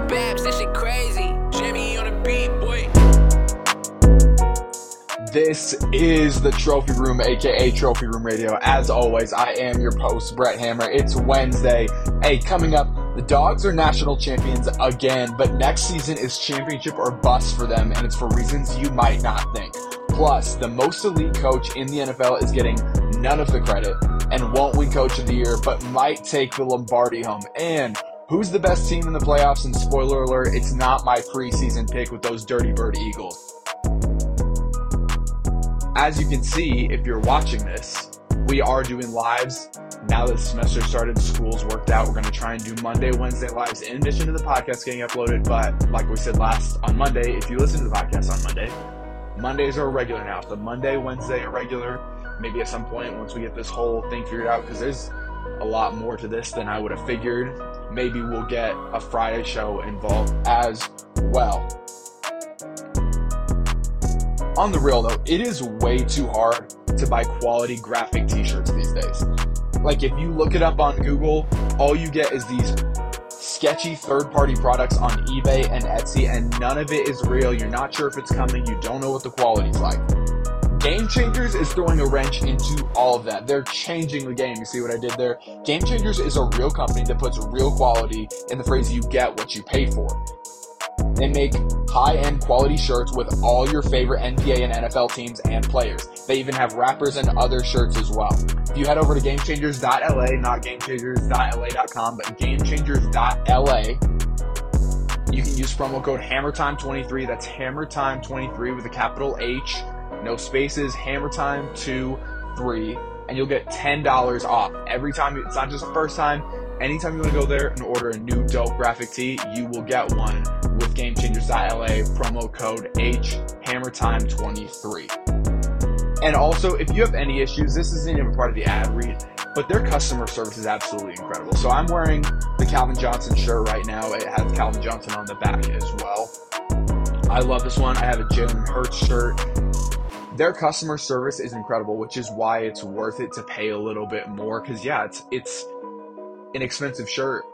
Babs, this shit crazy. Jimmy on the beat, boy. This is the Trophy Room, aka Trophy Room Radio. As always, I am your host, Brett Hammer. It's Wednesday. Hey, coming up, the Dogs are national champions again, but next season is championship or bust for them, and it's for reasons you might not think. Plus, the most elite coach in the NFL is getting none of the credit and won't win Coach of the Year, but might take the Lombardi home. And who's the best team in the playoffs? And spoiler alert, it's not my preseason pick with those Dirty Bird Eagles. As you can see, if you're watching this, we are doing lives. Now that the semester started, school's worked out. We're going to try and do Monday, Wednesday lives in addition to the podcast getting uploaded. But like we said last on Monday, if you listen to the podcast on Monday, Mondays are regular now. So Monday, Wednesday are regular. Maybe at some point, once we get this whole thing figured out, because there's a lot more to this than I would have figured, maybe we'll get a Friday show involved as well. On the real though, it is way too hard to buy quality graphic t-shirts these days. Like if you look it up on Google, all you get is these sketchy third-party products on eBay and Etsy and none of it is real. You're not sure if it's coming, you don't know what the quality's like. Game Changers is throwing a wrench into all of that. They're changing the game. You see what I did there? Game Changers is a real company that puts real quality in the phrase you get what you pay for. They make high-end quality shirts with all your favorite NBA and NFL teams and players. They even have rappers and other shirts as well. If you head over to GameChangers.la, not GameChangers.la.com, but GameChangers.la, you can use promo code HammerTime23. That's HammerTime23 with a capital H, no spaces, hammer time, two, three, and you'll get $10 off every time. It's not just the first time. Anytime you want to go there and order a new dope graphic tee, you will get one with Game Changers GameChangers.la promo code H Hammer Time 23 And also, if you have any issues, this isn't even part of the ad read, but their customer service is absolutely incredible. So I'm wearing the Calvin Johnson shirt right now. It has Calvin Johnson on the back as well. I love this one. I have a Jalen Hurts shirt. Their customer service is incredible, which is why it's worth it to pay a little bit more. Because yeah, it's it's an expensive shirt,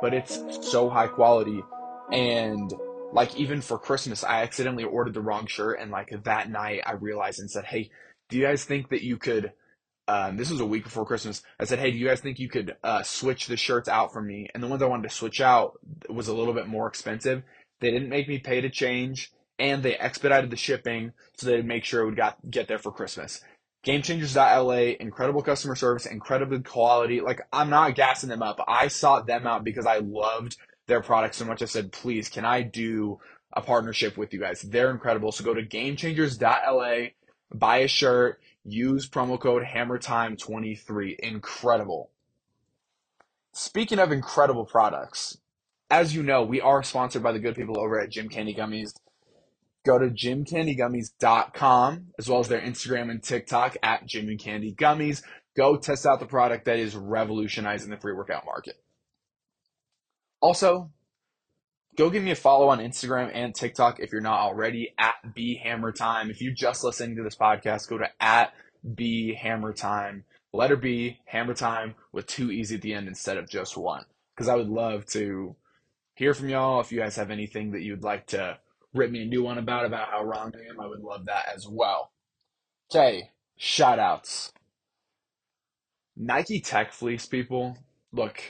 but it's so high quality. And like even for Christmas, I accidentally ordered the wrong shirt, and like that night, I realized and said, "Hey, do you guys think that you could?" Um, this was a week before Christmas. I said, "Hey, do you guys think you could uh, switch the shirts out for me?" And the ones I wanted to switch out was a little bit more expensive. They didn't make me pay to change, and they expedited the shipping so they'd make sure it would got, get there for Christmas. GameChangers.la, incredible customer service, incredible quality. Like I'm not gassing them up. I sought them out because I loved their products so much. I said, please, can I do a partnership with you guys? They're incredible. So go to GameChangers.la, buy a shirt, use promo code HammerTime23. Incredible. Speaking of incredible products, as you know, we are sponsored by the good people over at Gym Candy Gummies. Go to gymcandygummies.com as well as their Instagram and TikTok at Gym and Candy Gummies. Go test out the product that is revolutionizing the free workout market. Also, go give me a follow on Instagram and TikTok if you're not already at B Hammer Time. If you're just listening to this podcast, go to at B Hammer Time. Letter B, Hammer Time with two E's at the end instead of just one. Because I would love to hear from y'all. If you guys have anything that you'd like to rip me a new one about, about how wrong I am, I would love that as well. Okay, shout outs. Nike Tech Fleece people, look,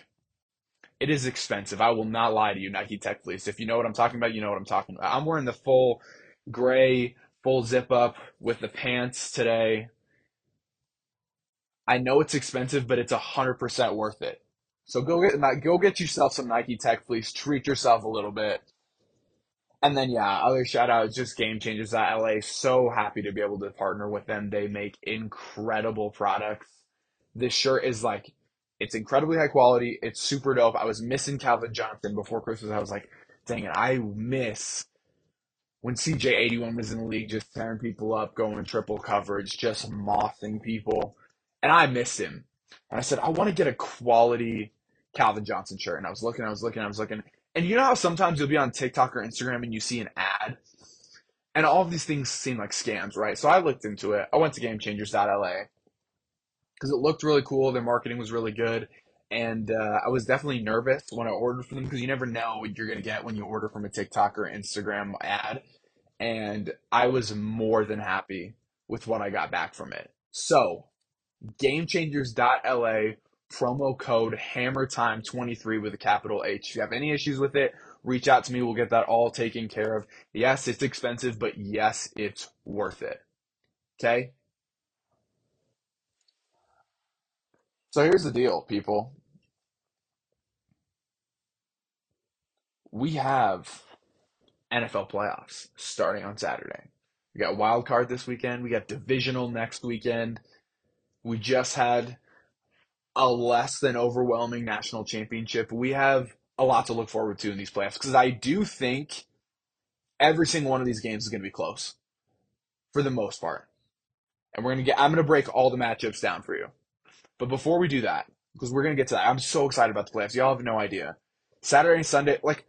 it is expensive. I will not lie to you, Nike Tech Fleece. If you know what I'm talking about, you know what I'm talking about. I'm wearing the full gray, full zip up with the pants today. I know it's expensive, but it's hundred percent worth it. So go get go get yourself some Nike Tech Fleece. Treat yourself a little bit. And then yeah, other shout out just Game Changers at LA. So happy to be able to partner with them. They make incredible products. This shirt is like it's incredibly high quality. It's super dope. I was missing Calvin Johnson before Christmas. I was like, dang it, I miss when CJ81 was in the league, just tearing people up, going triple coverage, just mothing people. And I miss him. And I said, I want to get a quality Calvin Johnson shirt. And I was looking, I was looking, I was looking. And you know how sometimes you'll be on TikTok or Instagram and you see an ad? And all of these things seem like scams, right? So I looked into it. I went to GameChangers.la because it looked really cool. Their marketing was really good. and uh, I was definitely nervous when I ordered from them because you never know what you're gonna get when you order from a TikTok or Instagram ad. And I was more than happy with what I got back from it. So, GameChangers.la promo code HammerTime23 with a capital H. If you have any issues with it, reach out to me. We'll get that all taken care of. Yes, it's expensive, but yes, it's worth it. Okay? So here's the deal, people. We have NFL playoffs starting on Saturday. We got wild card this weekend. We got divisional next weekend. We just had a less than overwhelming national championship. We have a lot to look forward to in these playoffs because I do think every single one of these games is going to be close for the most part. And we're going to get, I'm going to break all the matchups down for you. But before we do that, because we're going to get to that, I'm so excited about the playoffs. Y'all have no idea. Saturday and Sunday, like,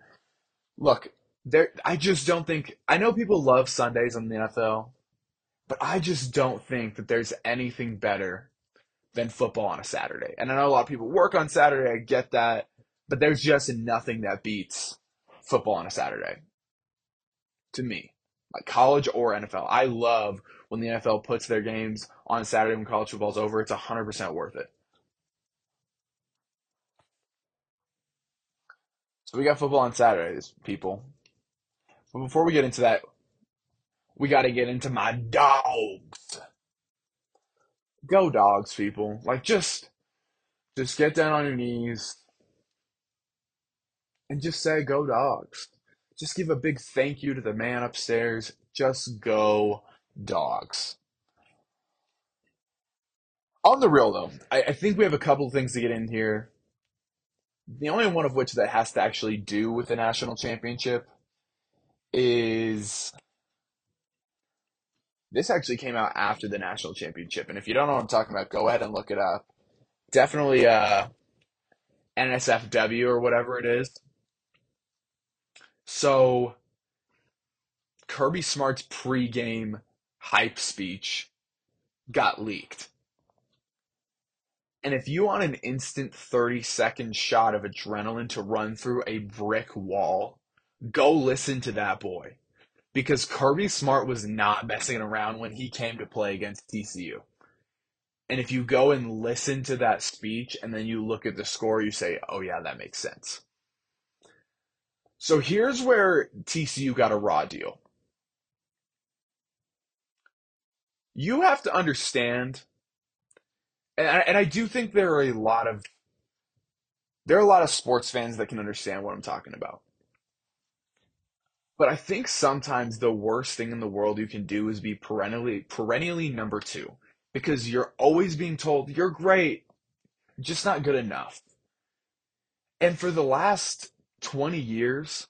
look, there, I just don't think, I know people love Sundays in the NFL, but I just don't think that there's anything better than football on a Saturday. And I know a lot of people work on Saturday, I get that, but there's just nothing that beats football on a Saturday to me, like college or NFL. I love when the NFL puts their games on Saturday when college football's over. It's 100% worth it. So we got football on Saturdays, people. But before we get into that, we got to get into my dogs. Go dogs, people. Like just just get down on your knees and just say go dogs. Just give a big thank you to the man upstairs. Just go dogs. On the real though, I, I think we have a couple things to get in here. The only one of which that has to actually do with the national championship is this actually came out after the national championship. And if you don't know what I'm talking about, go ahead and look it up. Definitely uh NSFW or whatever it is. So Kirby Smart's pregame hype speech got leaked. And if you want an instant 30 second shot of adrenaline to run through a brick wall, go listen to that boy. Because Kirby Smart was not messing around when he came to play against TCU. And if you go and listen to that speech and then you look at the score, you say, oh, yeah, that makes sense. So here's where TCU got a raw deal. You have to understand, and I, and I do think there are a lot of there are a lot of sports fans that can understand what I'm talking about. But I think sometimes the worst thing in the world you can do is be perennially perennially number two because you're always being told you're great, just not good enough. And for the last 20 years,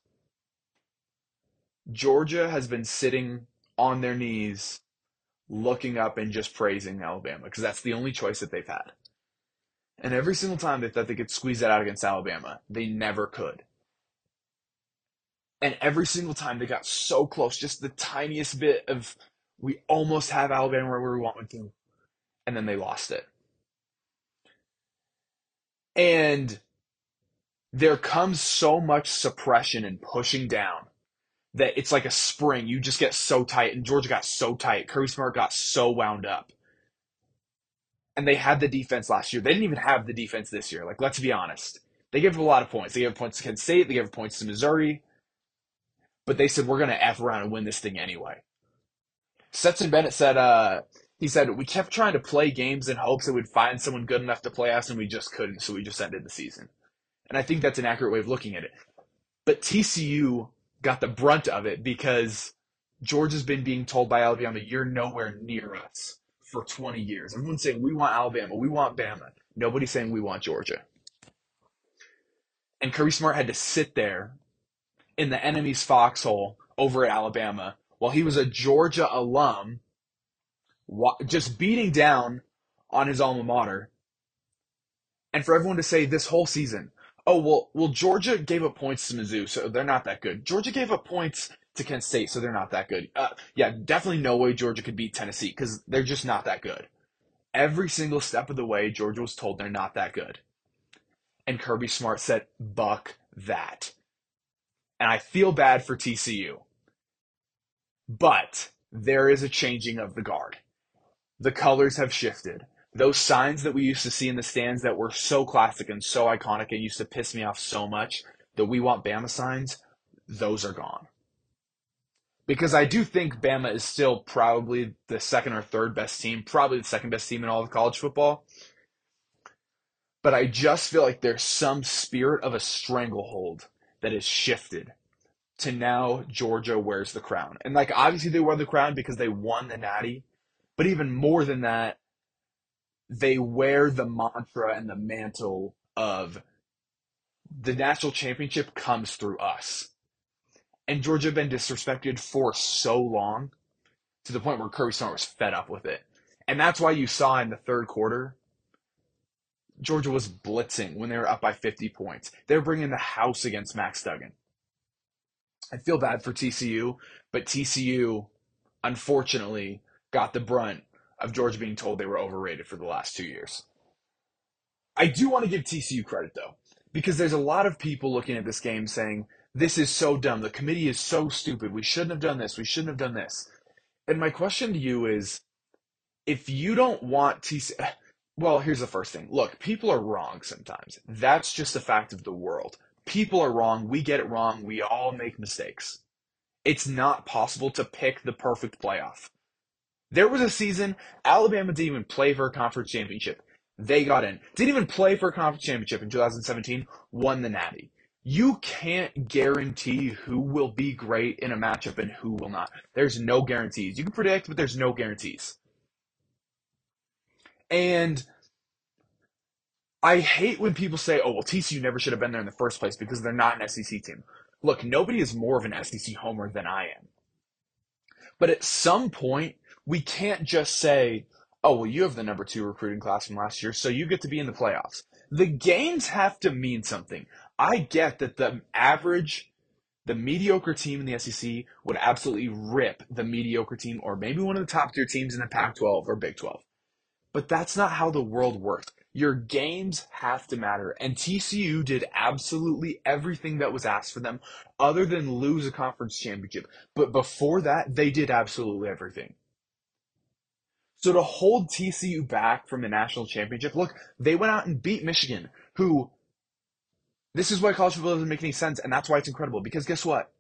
Georgia has been sitting on their knees, looking up and just praising Alabama because that's the only choice that they've had. And every single time they thought they could squeeze that out against Alabama, they never could. And every single time they got so close, just the tiniest bit of we almost have Alabama where we want to, and then they lost it. And there comes so much suppression and pushing down that it's like a spring. You just get so tight, and Georgia got so tight. Kirby Smart got so wound up. And they had the defense last year. They didn't even have the defense this year. Like, let's be honest. They gave up a lot of points. They gave points to Kent State. They gave points to Missouri but they said we're going to f around and win this thing anyway. Stetson Bennett said, uh, he said we kept trying to play games in hopes that we'd find someone good enough to play us, and we just couldn't, so we just ended the season. And I think that's an accurate way of looking at it. But TCU got the brunt of it because Georgia's been being told by Alabama, "You're nowhere near us." For 20 years, everyone's saying we want Alabama, we want Bama. Nobody's saying we want Georgia. And Kirby Smart had to sit there in the enemy's foxhole over at Alabama while he was a Georgia alum, just beating down on his alma mater. And for everyone to say this whole season, oh well, well Georgia gave up points to Mizzou, so they're not that good. Georgia gave up points to Kent State, so they're not that good. Uh, yeah, definitely no way Georgia could beat Tennessee because they're just not that good. Every single step of the way, Georgia was told they're not that good. And Kirby Smart said, buck that. And I feel bad for TCU. But there is a changing of the guard. The colors have shifted. Those signs that we used to see in the stands that were so classic and so iconic and used to piss me off so much, the we want Bama signs, those are gone. Because I do think Bama is still probably the second or third best team, probably the second best team in all of college football. But I just feel like there's some spirit of a stranglehold that has shifted to now Georgia wears the crown. And like obviously they wear the crown because they won the Natty, but even more than that, they wear the mantra and the mantle of the national championship comes through us. And Georgia been disrespected for so long to the point where Kirby Smart was fed up with it. And that's why you saw in the third quarter, Georgia was blitzing when they were up by 50 points. They're bringing the house against Max Duggan. I feel bad for TCU, but TCU, unfortunately, got the brunt of Georgia being told they were overrated for the last two years. I do want to give TCU credit, though, because there's a lot of people looking at this game saying, this is so dumb. The committee is so stupid. We shouldn't have done this. We shouldn't have done this. And my question to you is if you don't want TCU, well, here's the first thing. Look, people are wrong sometimes. That's just a fact of the world. People are wrong. We get it wrong. We all make mistakes. It's not possible to pick the perfect playoff. There was a season Alabama didn't even play for a conference championship. They got in. Didn't even play for a conference championship in 2017. Won the Natty. You can't guarantee who will be great in a matchup and who will not. There's no guarantees. You can predict, but there's no guarantees. And I hate when people say, oh, well, TCU never should have been there in the first place because they're not an SEC team. Look, nobody is more of an SEC homer than I am. But at some point, we can't just say, oh, well, you have the number two recruiting class from last year, so you get to be in the playoffs. The games have to mean something. I get that the average, the mediocre team in the SEC would absolutely rip the mediocre team or maybe one of the top tier teams in the Pac 12 or Big 12. But that's not how the world works. Your games have to matter. And TCU did absolutely everything that was asked for them other than lose a conference championship. But before that, they did absolutely everything. So to hold TCU back from the national championship, look, they went out and beat Michigan, who this is why college football doesn't make any sense, and that's why it's incredible. Because guess what?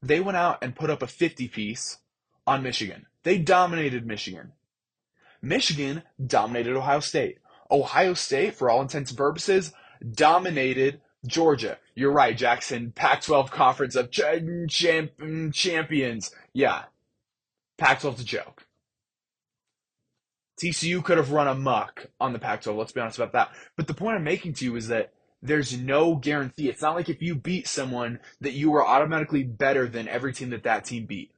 They went out and put up a 50 piece on Michigan. They dominated Michigan. Michigan dominated Ohio State. Ohio State, for all intents and purposes, dominated Georgia. You're right, Jackson. Pac 12 Conference of champ- Champions. Yeah. Pac 12's a joke. TCU could have run amok on the Pac 12. Let's be honest about that. But the point I'm making to you is that there's no guarantee. It's not like if you beat someone that you are automatically better than every team that that team beat.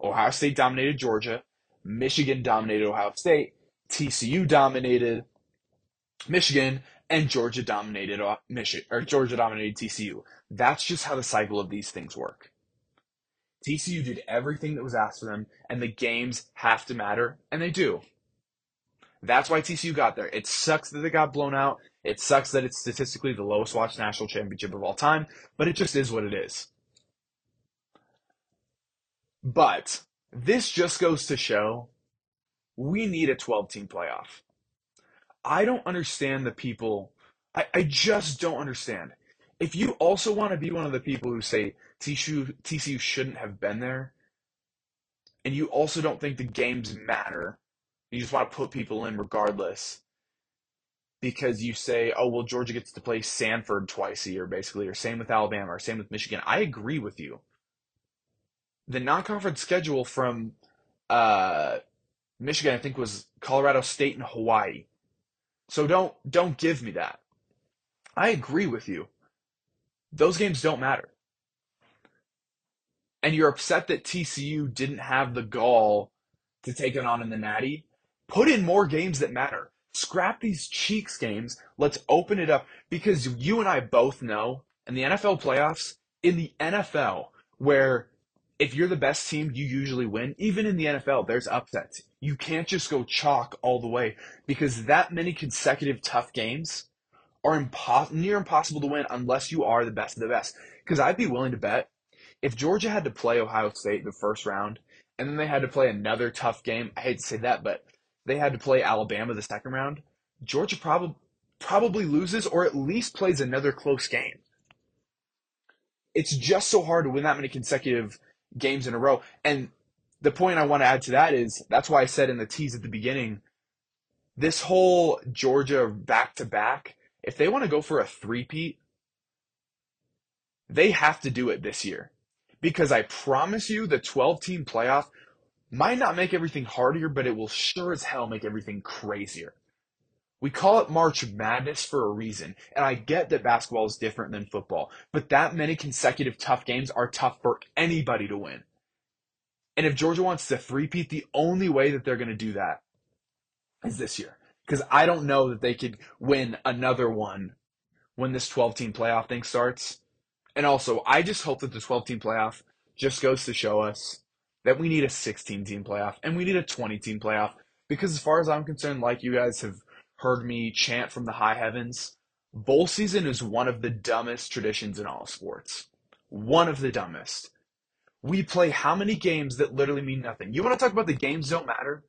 Ohio State dominated Georgia. Michigan dominated Ohio State, TCU dominated Michigan, and Georgia dominated uh, Michigan or Georgia dominated TCU. That's just how the cycle of these things work. TCU did everything that was asked of them, and the games have to matter, and they do. That's why TCU got there. It sucks that they got blown out. It sucks that it's statistically the lowest watched national championship of all time, but it just is what it is. But this just goes to show we need a 12 team playoff. I don't understand the people. I, I just don't understand. If you also want to be one of the people who say TCU, TCU shouldn't have been there, and you also don't think the games matter, you just want to put people in regardless because you say, oh, well, Georgia gets to play Samford twice a year, basically, or same with Alabama, or same with Michigan. I agree with you the non-conference schedule from uh, Michigan, I think, was Colorado State and Hawaii. So don't don't give me that. I agree with you. Those games don't matter. And you're upset that TCU didn't have the gall to take it on in the Natty. Put in more games that matter. Scrap these cheeks games. Let's open it up because you and I both know in the NFL playoffs, in the NFL, where if you're the best team, you usually win. Even in the NFL, there's upsets. You can't just go chalk all the way because that many consecutive tough games are near impossible to win unless you are the best of the best. Because I'd be willing to bet if Georgia had to play Ohio State the first round and then they had to play another tough game, I hate to say that, but they had to play Alabama the second round, Georgia probably probably loses or at least plays another close game. It's just so hard to win that many consecutive games in a row. And the point I want to add to that is that's why I said in the tease at the beginning, this whole Georgia back to back, if they want to go for a three-peat, they have to do it this year. Because I promise you the 12 team playoff might not make everything harder, but it will sure as hell make everything crazier. We call it March Madness for a reason, and I get that basketball is different than football, but that many consecutive tough games are tough for anybody to win. And if Georgia wants to three-peat, the only way that they're going to do that is this year. Because I don't know that they could win another one when this 12 team playoff thing starts. And also, I just hope that the 12 team playoff just goes to show us that we need a 16 team playoff and we need a 20 team playoff. Because as far as I'm concerned, like you guys have heard me chant from the high heavens, bowl season is one of the dumbest traditions in all sports. One of the dumbest. We play how many games that literally mean nothing? You want to talk about the games don't matter?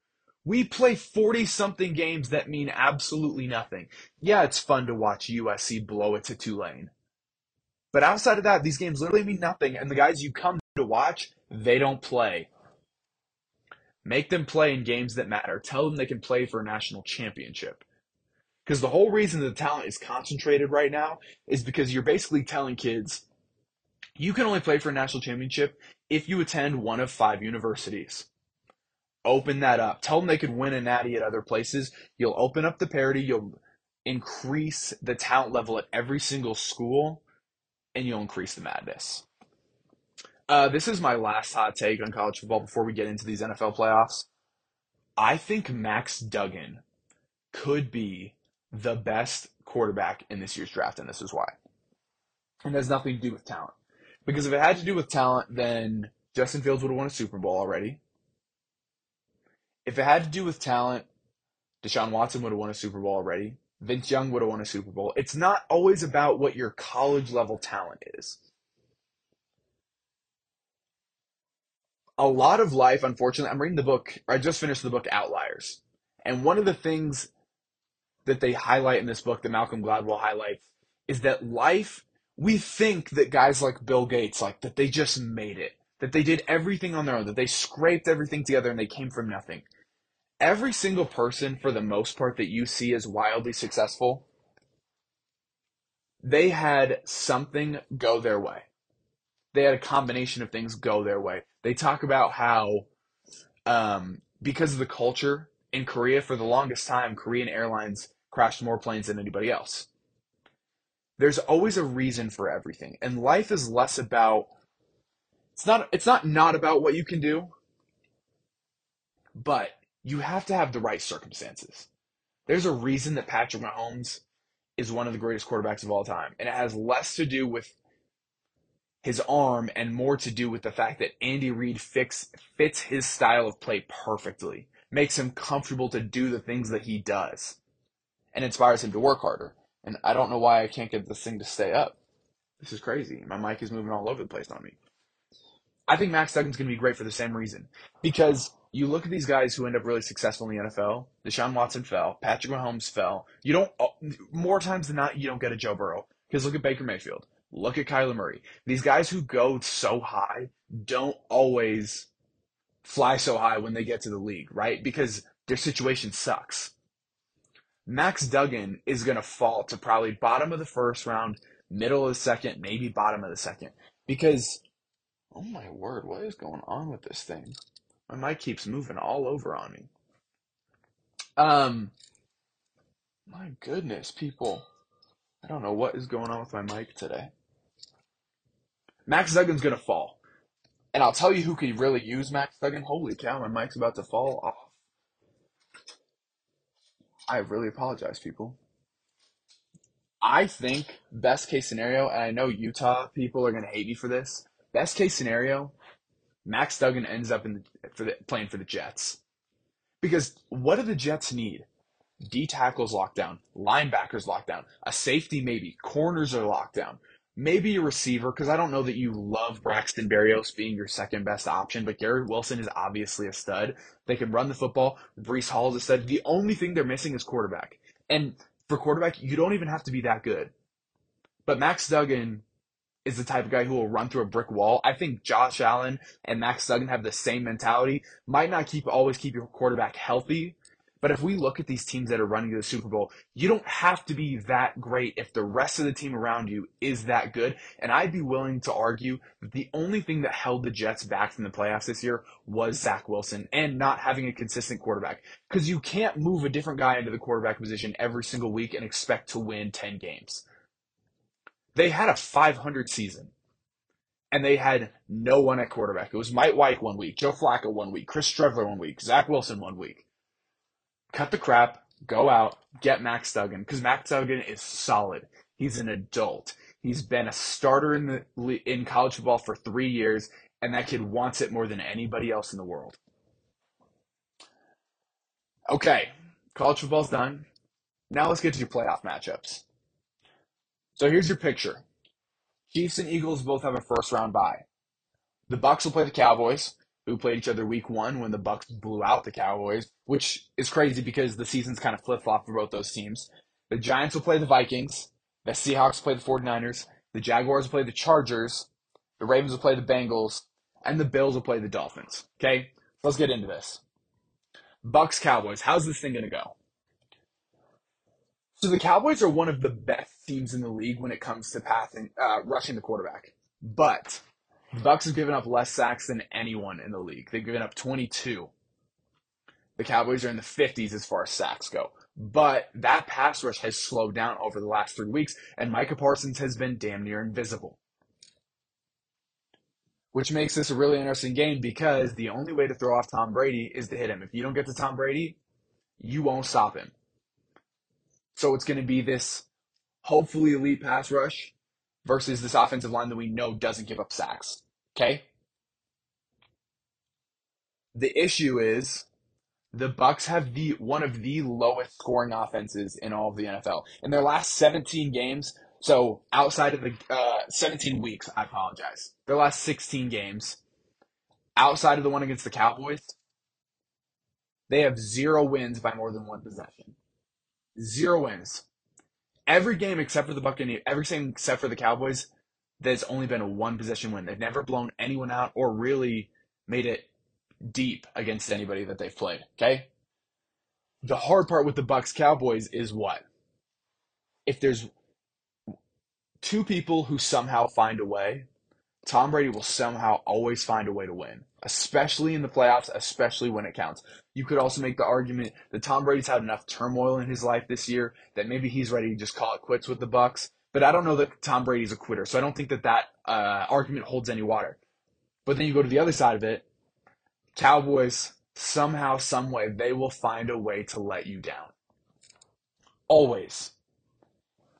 We play 40 something games that mean absolutely nothing. Yeah, it's fun to watch USC blow it to Tulane. But outside of that, these games literally mean nothing, and the guys you come to watch, they don't play. Make them play in games that matter. Tell them they can play for a national championship. Because the whole reason the talent is concentrated right now is because you're basically telling kids you can only play for a national championship if you attend one of five universities. Open that up. Tell them they could win a natty at other places. You'll open up the parity. You'll increase the talent level at every single school, and you'll increase the madness. Uh, this is my last hot take on college football before we get into these NFL playoffs. I think Max Duggan could be the best quarterback in this year's draft, and this is why. And has nothing to do with talent. Because if it had to do with talent, then Justin Fields would have won a Super Bowl already. If it had to do with talent, Deshaun Watson would have won a Super Bowl already. Vince Young would have won a Super Bowl. It's not always about what your college level talent is. A lot of life, unfortunately, I'm reading the book, I just finished the book Outliers. And one of the things that they highlight in this book that Malcolm Gladwell highlights is that life, we think that guys like Bill Gates, like that they just made it, that they did everything on their own, that they scraped everything together and they came from nothing every single person, for the most part, that you see as wildly successful, they had something go their way. They had a combination of things go their way. They talk about how, um, because of the culture in Korea, for the longest time, Korean Airlines crashed more planes than anybody else. There's always a reason for everything, and life is less about. It's not. It's not not about what you can do, but you have to have the right circumstances. There's a reason that Patrick Mahomes is one of the greatest quarterbacks of all time, and it has less to do with his arm and more to do with the fact that Andy Reid fits his style of play perfectly, makes him comfortable to do the things that he does, and inspires him to work harder. And I don't know why I can't get this thing to stay up. This is crazy. My mic is moving all over the place on me. I think Max Duggan's going to be great for the same reason. Because you look at these guys who end up really successful in the NFL. Deshaun Watson fell. Patrick Mahomes fell. You don't uh, more times than not you don't get a Joe Burrow because look at Baker Mayfield. Look at Kyler Murray. These guys who go so high don't always fly so high when they get to the league, right? Because their situation sucks. Max Duggan is going to fall to probably bottom of the first round, middle of the second, maybe bottom of the second. Because, oh my word, what is going on with this thing? My mic keeps moving all over on me. Um, my goodness, people. I don't know what is going on with my mic today. Max Duggan's gonna fall. And I'll tell you who could really use Max Duggan. Holy cow, my mic's about to fall off. I really apologize, people. I think best case scenario, and I know Utah people are gonna hate me for this. Best case scenario, Max Duggan ends up in the, for the, playing for the Jets. Because what do the Jets need? D tackles locked down, linebackers locked down, a safety maybe, corners are locked down. Maybe a receiver, because I don't know that you love Braxton Berrios being your second best option, but Garrett Wilson is obviously a stud. They can run the football. Breece Hall is a stud. The only thing they're missing is quarterback. And for quarterback, you don't even have to be that good. But Max Duggan is the type of guy who will run through a brick wall. I think Josh Allen and Max Duggan have the same mentality. Might not keep always keep your quarterback healthy, but if we look at these teams that are running to the Super Bowl, you don't have to be that great if the rest of the team around you is that good. And I'd be willing to argue that the only thing that held the Jets back from the playoffs this year was Zach Wilson and not having a consistent quarterback. Because you can't move a different guy into the quarterback position every single week and expect to win 10 games. They had a 500 season and they had no one at quarterback. It was Mike White one week, Joe Flacco one week, Chris Streveler one week, Zach Wilson one week. Cut the crap, go out, get Max Duggan because Max Duggan is solid. He's an adult. He's been a starter in the in college football for three years, and that kid wants it more than anybody else in the world. Okay, college football's done. Now let's get to your playoff matchups. So here's your picture. Chiefs and Eagles both have a first round bye. The Bucs will play the Cowboys, who played each other week one when the Bucs blew out the Cowboys, which is crazy because the season's kind of flip flop for both those teams. The Giants will play the Vikings, the Seahawks play the 49ers, the Jaguars will play the Chargers, the Ravens will play the Bengals, and the Bills will play the Dolphins. Okay? Let's get into this. Bucs Cowboys. How's this thing gonna go? So the Cowboys are one of the best teams in the league when it comes to passing, uh, rushing the quarterback. But the Bucs have given up less sacks than anyone in the league. They've given up 22. The Cowboys are in the 50s as far as sacks go. But that pass rush has slowed down over the last three weeks, and Micah Parsons has been damn near invisible. Which makes this a really interesting game because the only way to throw off Tom Brady is to hit him. If you don't get to Tom Brady, you won't stop him. So it's going to be this hopefully elite pass rush versus this offensive line that we know doesn't give up sacks. Okay? The issue is the Bucs have the one of the lowest scoring offenses in all of the NFL. In their last 17 games, so outside of the uh, 17 weeks, I apologize. Their last 16 games, outside of the one against the Cowboys, they have zero wins by more than one possession. Zero wins. Every game except for the Buccaneers, every game except for the Cowboys, there's only been a one possession win. They've never blown anyone out or really made it deep against anybody that they've played. Okay. The hard part with the Bucs Cowboys is what? If there's two people who somehow find a way, Tom Brady will somehow always find a way to win, especially in the playoffs, especially when it counts. You could also make the argument that Tom Brady's had enough turmoil in his life this year that maybe he's ready to just call it quits with the Bucs. But I don't know that Tom Brady's a quitter, so I don't think that that uh, argument holds any water. But then you go to the other side of it, Cowboys somehow, some way, they will find a way to let you down. Always.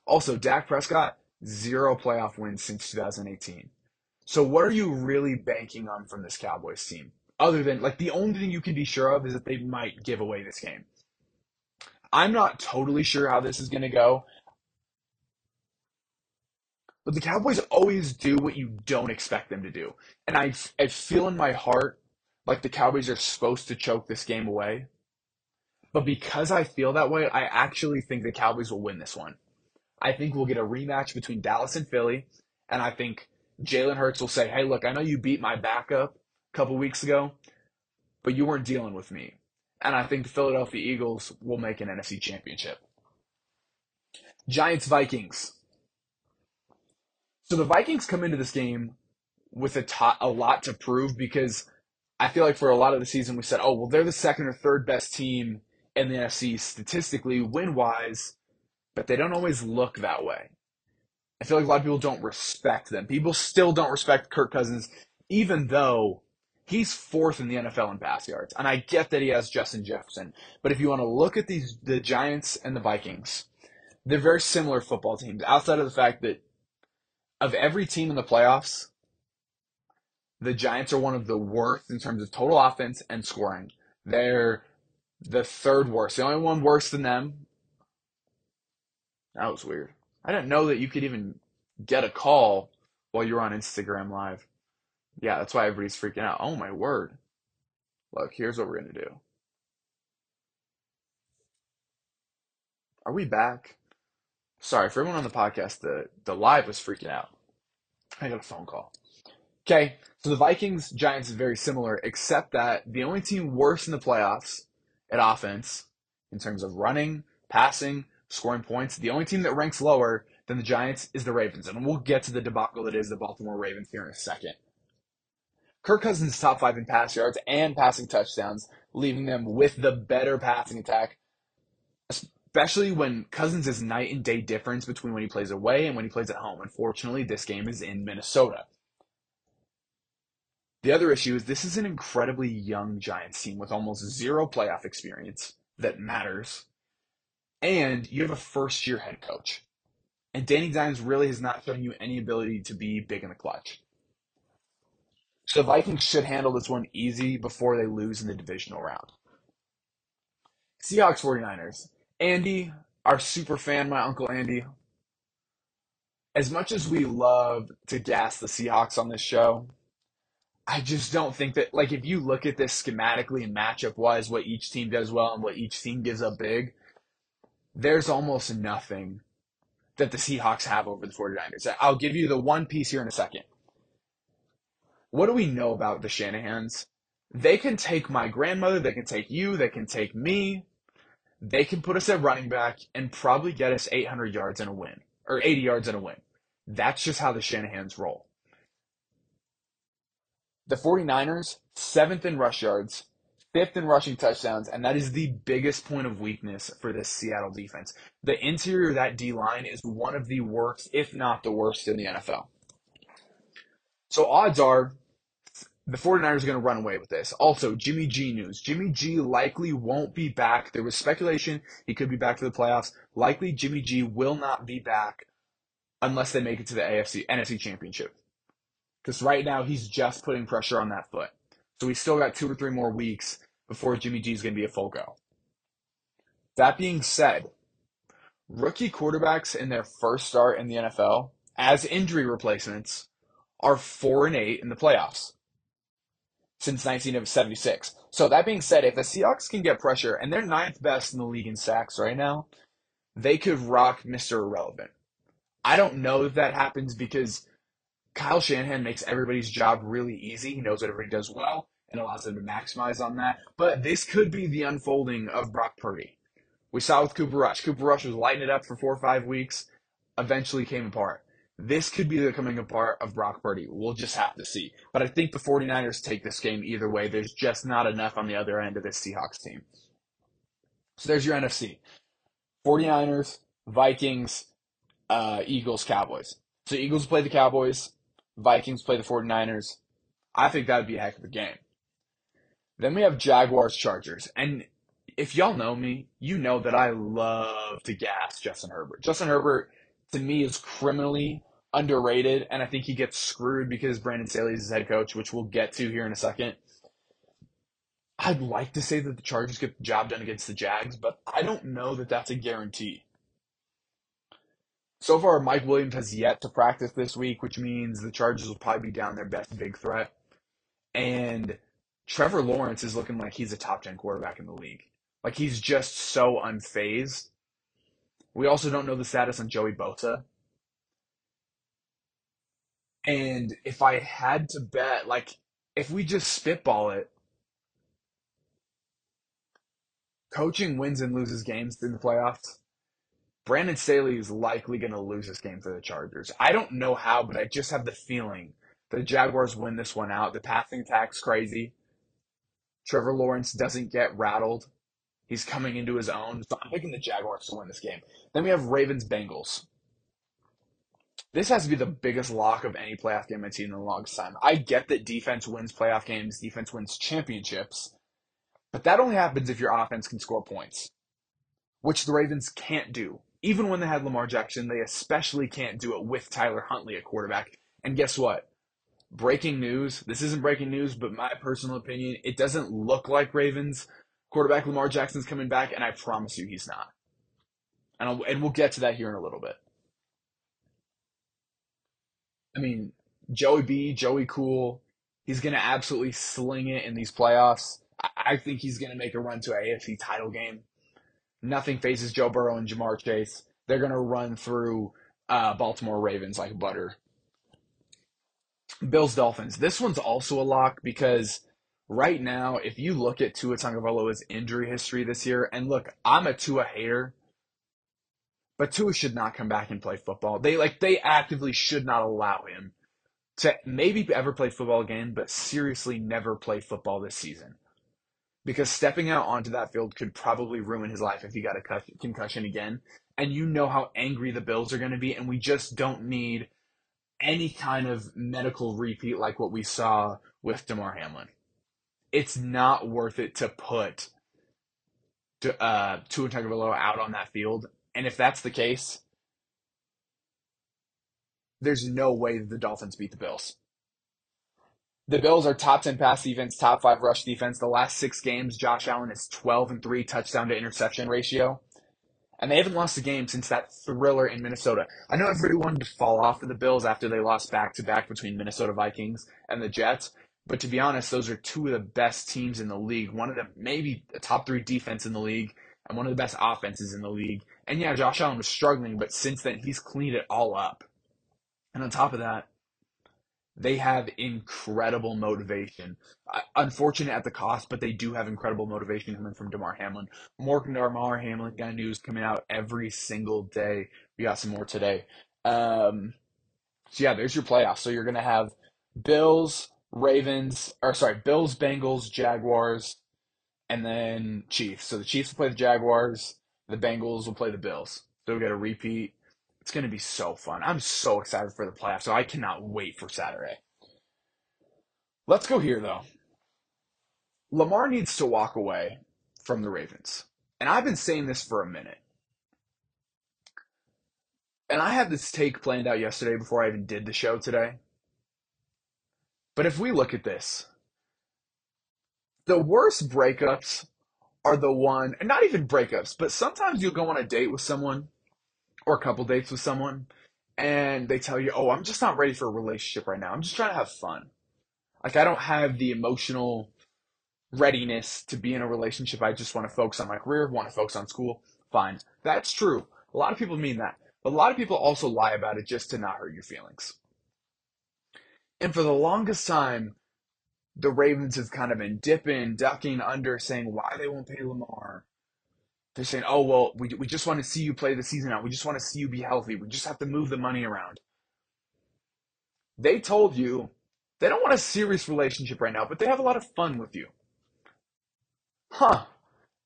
Also, Dak Prescott zero playoff wins since 2018. So what are you really banking on from this Cowboys team? Other than like the only thing you can be sure of is that they might give away this game. I'm not totally sure how this is going to go. But the Cowboys always do what you don't expect them to do. And I, I feel in my heart like the Cowboys are supposed to choke this game away. But because I feel that way, I actually think the Cowboys will win this one. I think we'll get a rematch between Dallas and Philly, and I think Jalen Hurts will say, "Hey, look, I know you beat my backup a couple weeks ago, but you weren't dealing with me." And I think the Philadelphia Eagles will make an NFC Championship. Giants Vikings. So the Vikings come into this game with a, to- a lot to prove because I feel like for a lot of the season we said, oh, well, they're the second or third best team in the NFC statistically, win wise, but they don't always look that way. I feel like a lot of people don't respect them. People still don't respect Kirk Cousins, even though he's fourth in the NFL in pass yards. And I get that he has Justin Jefferson. But if you want to look at these the Giants and the Vikings, they're very similar football teams, outside of the fact that of every team in the playoffs, the Giants are one of the worst in terms of total offense and scoring. They're The third worst. The only one worse than them. That was weird. I didn't know that you could even get a call while you're on Instagram Live. Yeah, that's why everybody's freaking out. Oh my word. Look, here's what we're going to do. Are we back? Sorry, for everyone on the podcast, the, the live was freaking out. I got a phone call. Okay, so the Vikings Giants is very similar, except that the only team worse in the playoffs at offense in terms of running, passing, scoring points, the only team that ranks lower than the Giants is the Ravens. And we'll get to the debacle that is the Baltimore Ravens here in a second. Kirk Cousins top five in pass yards and passing touchdowns, leaving them with the better passing attack, especially when Cousins is night and day difference between when he plays away and when he plays at home. Unfortunately, this game is in Minnesota. The other issue is this is an incredibly young Giants team with almost zero playoff experience that matters. And you have a first year head coach. And Danny Dimes really has not shown you any ability to be big in the clutch. So the Vikings should handle this one easy before they lose in the divisional round. Seahawks 49ers. Andy, our super fan, my uncle Andy, as much as we love to gas the Seahawks on this show, I just don't think that, like, if you look at this schematically and matchup wise, what each team does well and what each team gives up big, there's almost nothing that the Seahawks have over the 49ers. I'll give you the one piece here in a second. What do we know about the Shanahans? They can take my grandmother, they can take you, they can take me, they can put us at running back and probably get us 800 yards in a win, or 80 yards in a win. That's just how the Shanahans roll. The 49ers, seventh in rush yards, fifth in rushing touchdowns, and that is the biggest point of weakness for this Seattle defense. The interior of that D line is one of the worst, if not the worst, in the NFL. So odds are the 49ers are going to run away with this. Also, Jimmy G news. Jimmy G likely won't be back. There was speculation he could be back for the playoffs. Likely Jimmy G will not be back unless they make it to the AFC NFC Championship. Because right now he's just putting pressure on that foot. So we still got two or three more weeks before Jimmy G is going to be a full go. That being said, rookie quarterbacks in their first start in the NFL as injury replacements are four and eight in the playoffs since 1976. So that being said, if the Seahawks can get pressure and they're ninth best in the league in sacks right now, they could rock Mr. Irrelevant. I don't know if that happens because Kyle Shanahan makes everybody's job really easy. He knows what everybody does well and allows them to maximize on that. But this could be the unfolding of Brock Purdy. We saw with Cooper Rush. Cooper Rush was lighting it up for four or five weeks, eventually came apart. This could be the coming apart of Brock Purdy. We'll just have to see. But I think the 49ers take this game either way. There's just not enough on the other end of this Seahawks team. So there's your NFC 49ers, Vikings, uh, Eagles, Cowboys. So Eagles play the Cowboys, Vikings play the 49ers. I think that would be a heck of a game. Then we have Jaguars, Chargers. And if y'all know me, you know that I love to gas Justin Herbert. Justin Herbert to me is criminally underrated, and I think he gets screwed because Brandon Staley is his head coach, which we'll get to here in a second. I'd like to say that the Chargers get the job done against the Jags, but I don't know that that's a guarantee. So far, Mike Williams has yet to practice this week, which means the Chargers will probably be down their best big threat. And Trevor Lawrence is looking like he's a top 10 quarterback in the league. Like he's just so unfazed we also don't know the status on Joey Bosa. And if I had to bet, like, if we just spitball it, coaching wins and loses games in the playoffs. Brandon Staley is likely going to lose this game for the Chargers. I don't know how, but I just have the feeling the Jaguars win this one out. The passing attack's crazy. Trevor Lawrence doesn't get rattled. He's coming into his own. So I'm picking the Jaguars to win this game. Then we have Ravens Bengals. This has to be the biggest lock of any playoff game I've seen in a long time. I get that defense wins playoff games, defense wins championships, but that only happens if your offense can score points, which the Ravens can't do. Even when they had Lamar Jackson, they especially can't do it with Tyler Huntley at quarterback. And guess what? Breaking news. This isn't breaking news, but my personal opinion, it doesn't look like Ravens Quarterback Lamar Jackson's coming back, and I promise you he's not. And, I'll, and we'll get to that here in a little bit. I mean, Joey B, Joey Cool, he's going to absolutely sling it in these playoffs. I, think he's going to make a run to an AFC title game. Nothing fazes Joe Burrow and Ja'Marr Chase. They're going to run through uh, Baltimore Ravens like butter. Bills Dolphins. This one's also a lock because right now, if you look at Tua Tagovailoa's injury history this year, and look, I'm a Tua hater, but Tua should not come back and play football. They like they actively should not allow him to maybe ever play football again, but seriously never play football this season. Because stepping out onto that field could probably ruin his life if he got a concussion again. And you know how angry the Bills are going to be, and we just don't need any kind of medical repeat like what we saw with Damar Hamlin. It's not worth it to put uh, Tua Tagovailoa out on that field. And if that's the case, there's no way the Dolphins beat the Bills. The Bills are top 10 pass defense, top 5 rush defense. The last 6 games, Josh Allen is 12 and 3 touchdown to interception ratio. And they haven't lost a game since that thriller in Minnesota. I know everyone to fall off of the Bills after they lost back to back between Minnesota Vikings and the Jets. But to be honest, those are two of the best teams in the league. One of them, maybe a top three defense in the league, and one of the best offenses in the league. And yeah, Josh Allen was struggling, but since then, he's cleaned it all up. And on top of that, they have incredible motivation. Unfortunate at the cost, but they do have incredible motivation coming from Damar Hamlin. More Damar Hamlin got news coming out every single day. We got some more today. Um, so yeah, there's your playoffs. So you're gonna have Bills, Ravens, or sorry, Bills, Bengals, Jaguars, and then Chiefs. So the Chiefs will play the Jaguars. The Bengals will play the Bills. So we get a repeat it's going to be so fun. I'm so excited for the playoffs, so I cannot wait for Saturday. Let's go here, though. Lamar needs to walk away from the Ravens. And I've been saying this for a minute. And I had this take planned out yesterday before I even did the show today. But if we look at this, the worst breakups are the one, and not even breakups, but sometimes you'll go on a date with someone or a couple dates with someone and they tell you, "Oh, I'm just not ready for a relationship right now. I'm just trying to have fun." Like I don't have the emotional readiness to be in a relationship. I just want to focus on my career, want to focus on school. Fine. That's true. A lot of people mean that. But a lot of people also lie about it just to not hurt your feelings. And for the longest time, the Ravens have kind of been dipping, ducking under, saying why they won't pay Lamar. They're saying, oh, well, we, we just want to see you play the season out. We just want to see you be healthy. We just have to move the money around. They told you they don't want a serious relationship right now, but they have a lot of fun with you. Huh.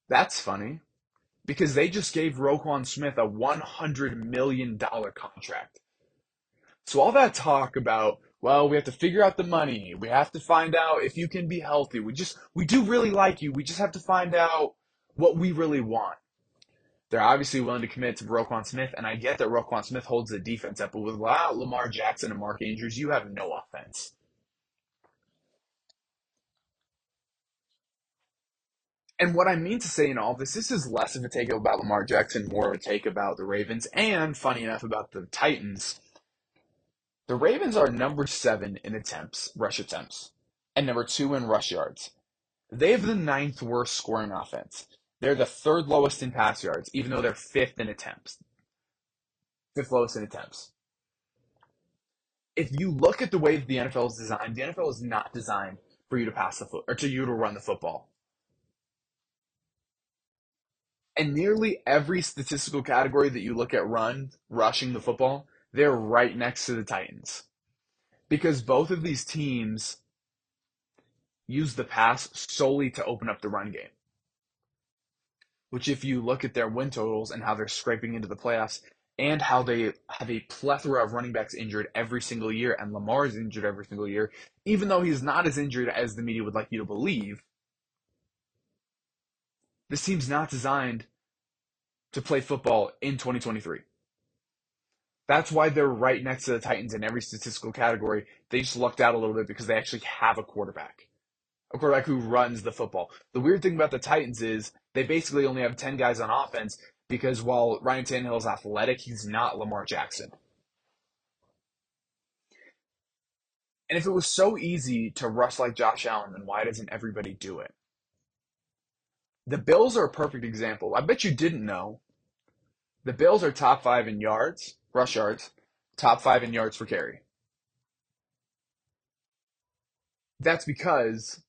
That's funny. Because they just gave Roquan Smith a $100 million contract. So all that talk about, well, we have to figure out the money. We have to find out if you can be healthy. We just, we do really like you. We just have to find out what we really want. They're obviously willing to commit to Roquan Smith, and I get that Roquan Smith holds the defense up, but without Lamar Jackson and Mark Andrews, you have no offense. And what I mean to say in all this, this is less of a take about Lamar Jackson, more of a take about the Ravens, and funny enough about the Titans. The Ravens are number seven in attempts, rush attempts, and number two in rush yards. They have the ninth worst scoring offense. They're the third lowest in pass yards, even though they're fifth in attempts. Fifth lowest in attempts. If you look at the way the NFL is designed, the NFL is not designed for you to pass the foot or to you to run the football. And nearly every statistical category that you look at run, rushing the football, they're right next to the Titans. Because both of these teams use the pass solely to open up the run game which if you look at their win totals and how they're scraping into the playoffs and how they have a plethora of running backs injured every single year and Lamar is injured every single year, even though he's not as injured as the media would like you to believe, this team's not designed to play football in 2023. That's why they're right next to the Titans in every statistical category. They just lucked out a little bit because they actually have a quarterback. A quarterback who runs the football. The weird thing about the Titans is they basically only have 10 guys on offense because while Ryan Tannehill is athletic, he's not Lamar Jackson. And if it was so easy to rush like Josh Allen, then why doesn't everybody do it? The Bills are a perfect example. I bet you didn't know. The Bills are top five in yards, rush yards, top five in yards per carry. That's because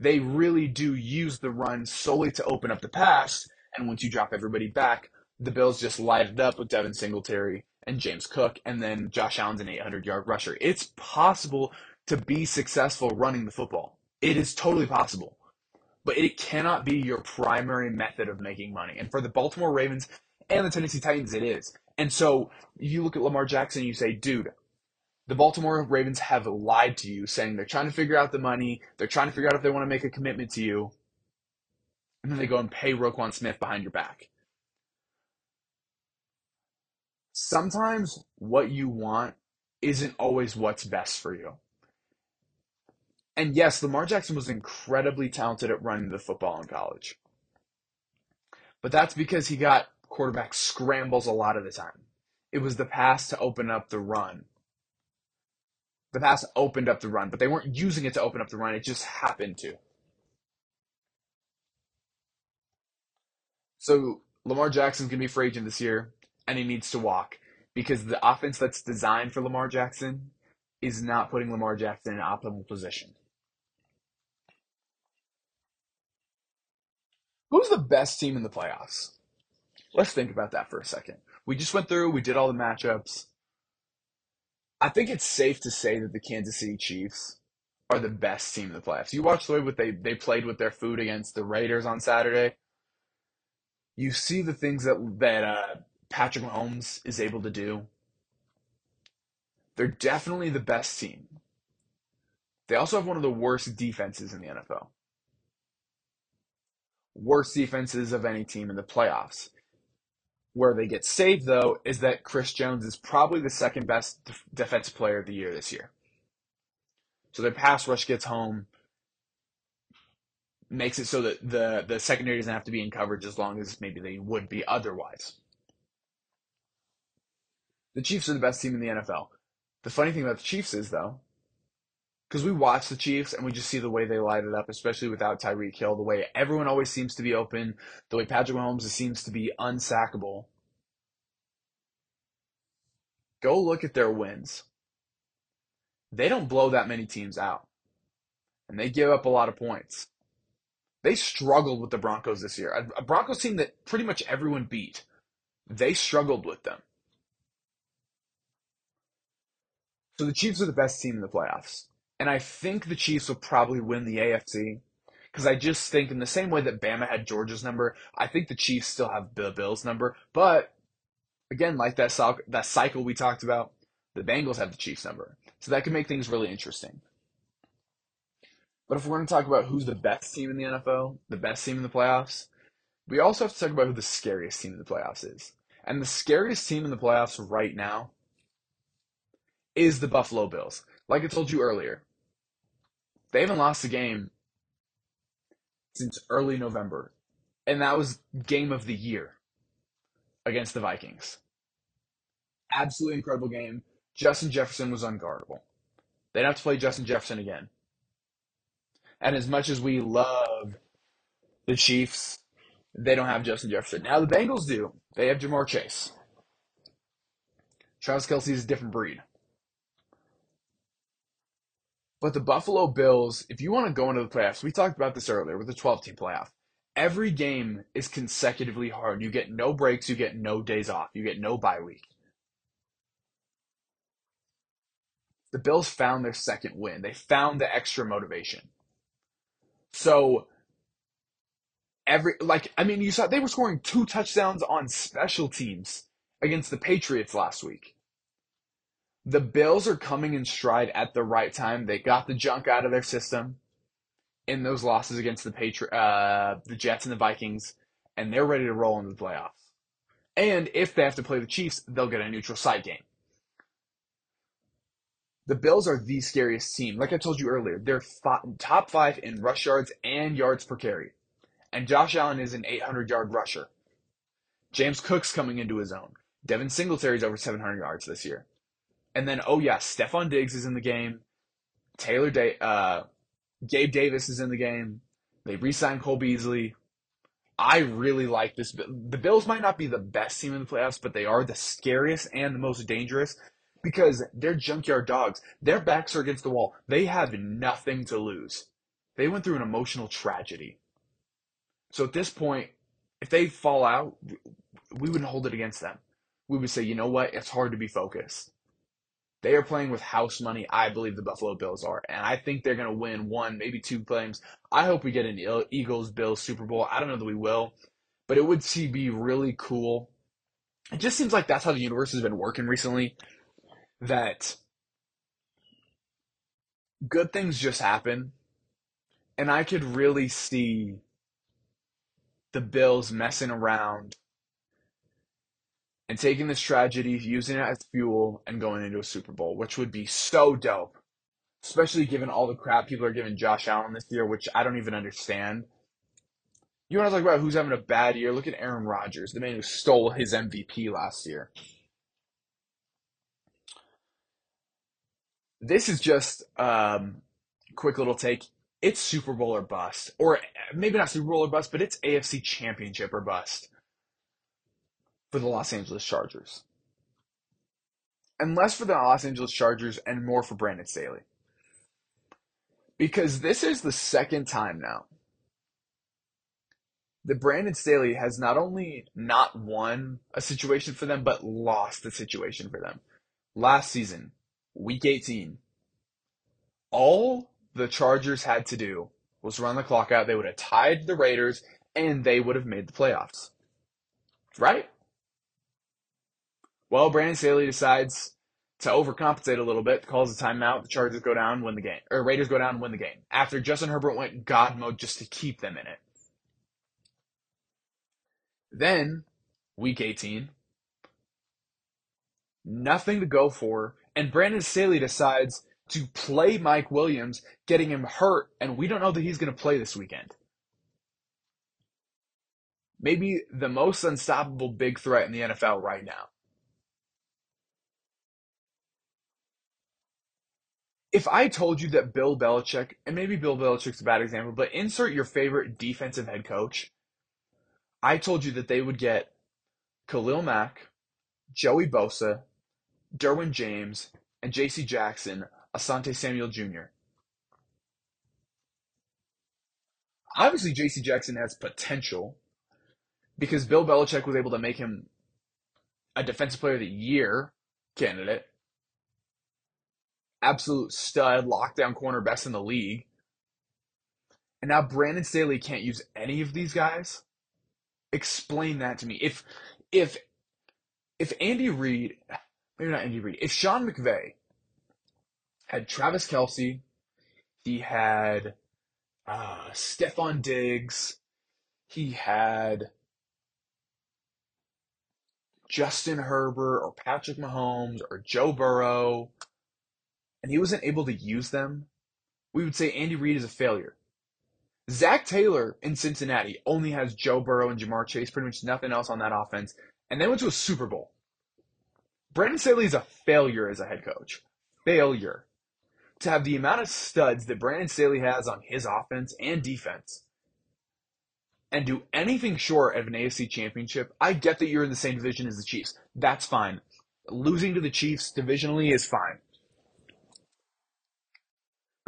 they really do use the run solely to open up the pass. And once you drop everybody back, the Bills just light it up with Devin Singletary and James Cook, and then Josh Allen's an 800 yard rusher. It's possible to be successful running the football. It is totally possible but it cannot be your primary method of making money. And for the Baltimore Ravens and the Tennessee Titans, it is. And so you look at Lamar Jackson you say, dude, the Baltimore Ravens have lied to you, saying they're trying to figure out the money, they're trying to figure out if they want to make a commitment to you, and then they go and pay Roquan Smith behind your back. Sometimes what you want isn't always what's best for you. And yes, Lamar Jackson was incredibly talented at running the football in college. But that's because he got quarterback scrambles a lot of the time. It was the pass to open up the run. The pass opened up the run, but they weren't using it to open up the run. It just happened to. So Lamar Jackson's going to be free agent this year, and he needs to walk because the offense that's designed for Lamar Jackson is not putting Lamar Jackson in an optimal position. Who's the best team in the playoffs? Let's think about that for a second. We just went through, we did all the matchups. I think it's safe to say that the Kansas City Chiefs are the best team in the playoffs. You watch the way what they, they played with their food against the Raiders on Saturday. You see the things that that uh, Patrick Mahomes is able to do. They're definitely the best team. They also have one of the worst defenses in the NFL worst defenses of any team in the playoffs. Where they get saved, though, is that Chris Jones is probably the second best def- defensive player of the year this year. So their pass rush gets home, makes it so that the, the secondary doesn't have to be in coverage as long as maybe they would be otherwise. The Chiefs are the best team in the NFL. The funny thing about the Chiefs is, though, because we watch the Chiefs and we just see the way they light it up, especially without Tyreek Hill, the way everyone always seems to be open, the way Patrick Mahomes seems to be unsackable. Go look at their wins. They don't blow that many teams out, and they give up a lot of points. They struggled with the Broncos this year, a, a Broncos team that pretty much everyone beat. They struggled with them. So the Chiefs are the best team in the playoffs. And I think the Chiefs will probably win the AFC because I just think in the same way that Bama had Georgia's number, I think the Chiefs still have the Bills' number. But again, like that that cycle we talked about, the Bengals have the Chiefs' number, so that could make things really interesting. But if we're going to talk about who's the best team in the NFL, the best team in the playoffs, we also have to talk about who the scariest team in the playoffs is. And the scariest team in the playoffs right now is the Buffalo Bills. Like I told you earlier, they haven't lost a game since early November, and that was game of the year against the Vikings. Absolutely incredible game. Justin Jefferson was unguardable. They'd have to play Justin Jefferson again. And as much as we love the Chiefs, they don't have Justin Jefferson. Now the Bengals do. They have Ja'Marr Chase. Travis Kelce is a different breed. But the Buffalo Bills, if you want to go into the playoffs, we talked about this earlier with the 12 team playoff. Every game is consecutively hard. You get no breaks, you get no days off, you get no bye week. The Bills found their second win. They found the extra motivation. So every like I mean you saw they were scoring two touchdowns on special teams against the Patriots last week the Bills are coming in stride at the right time. They got the junk out of their system in those losses against the Patri- uh, the Jets and the Vikings, and they're ready to roll into the playoffs. And if they have to play the Chiefs, they'll get a neutral site game. The Bills are the scariest team. Like I told you earlier, they're top five in rush yards and yards per carry. And Josh Allen is an 800 yard rusher. James Cook's coming into his own. Devin Singletary's over 700 yards this year. And then, oh yeah, Stefon Diggs is in the game. Taylor Day, uh, Gabe Davis is in the game. They re-signed Cole Beasley. I really like this. The Bills might not be the best team in the playoffs, but they are the scariest and the most dangerous because they're junkyard dogs. Their backs are against the wall. They have nothing to lose. They went through an emotional tragedy. So at this point, if they fall out, we wouldn't hold it against them. We would say, you know what? It's hard to be focused. They are playing with house money. I believe the Buffalo Bills are, and I think they're going to win one, maybe two games. I hope we get an Eagles Bills Super Bowl. I don't know that we will, but it would see be really cool. It just seems like that's how the universe has been working recently. That good things just happen, and I could really see the Bills messing around and taking this tragedy, using it as fuel, and going into a Super Bowl, which would be so dope. Especially given all the crap people are giving Josh Allen this year, which I don't even understand. You want to talk about who's having a bad year? Look at Aaron Rodgers, the man who stole his MVP last year. This is just um, quick little take. It's Super Bowl or bust, or maybe not Super Bowl or bust, but it's AFC Championship or bust for the Los Angeles Chargers. And less for the Los Angeles Chargers and more for Brandon Staley. Because this is the second time now that Brandon Staley has not only not won a situation for them, but lost the situation for them. Last season, week 18, all the Chargers had to do was run the clock out. They would have tied the Raiders and they would have made the playoffs. Right? Well, Brandon Staley decides to overcompensate a little bit, calls a timeout. The Chargers go down, win the game, or Raiders go down and win the game. After Justin Herbert went God mode just to keep them in it. Then, week 18, nothing to go for, and Brandon Staley decides to play Mike Williams, getting him hurt, and we don't know that he's going to play this weekend. Maybe the most unstoppable big threat in the NFL right now. If I told you that Bill Belichick, and maybe Bill Belichick's a bad example, but insert your favorite defensive head coach, I told you that they would get Khalil Mack, Joey Bosa, Derwin James, and J.C. Jackson, Asante Samuel Jr. Obviously, J.C. Jackson has potential because Bill Belichick was able to make him a Defensive Player of the Year candidate absolute stud, lockdown corner, best in the league. And now Brandon Staley can't use any of these guys. Explain that to me. If if if Andy Reid, maybe not Andy Reid, if Sean McVay had Travis Kelce, he had uh, Stefon Diggs, he had Justin Herbert or Patrick Mahomes or Joe Burrow and he wasn't able to use them, we would say Andy Reid is a failure. Zac Taylor in Cincinnati only has Joe Burrow and Ja'Marr Chase, pretty much nothing else on that offense, and they went to a Super Bowl. Brandon Staley is a failure as a head coach. Failure. To have the amount of studs that Brandon Staley has on his offense and defense and do anything short of an AFC championship, I get that you're in the same division as the Chiefs. That's fine. Losing to the Chiefs divisionally is fine.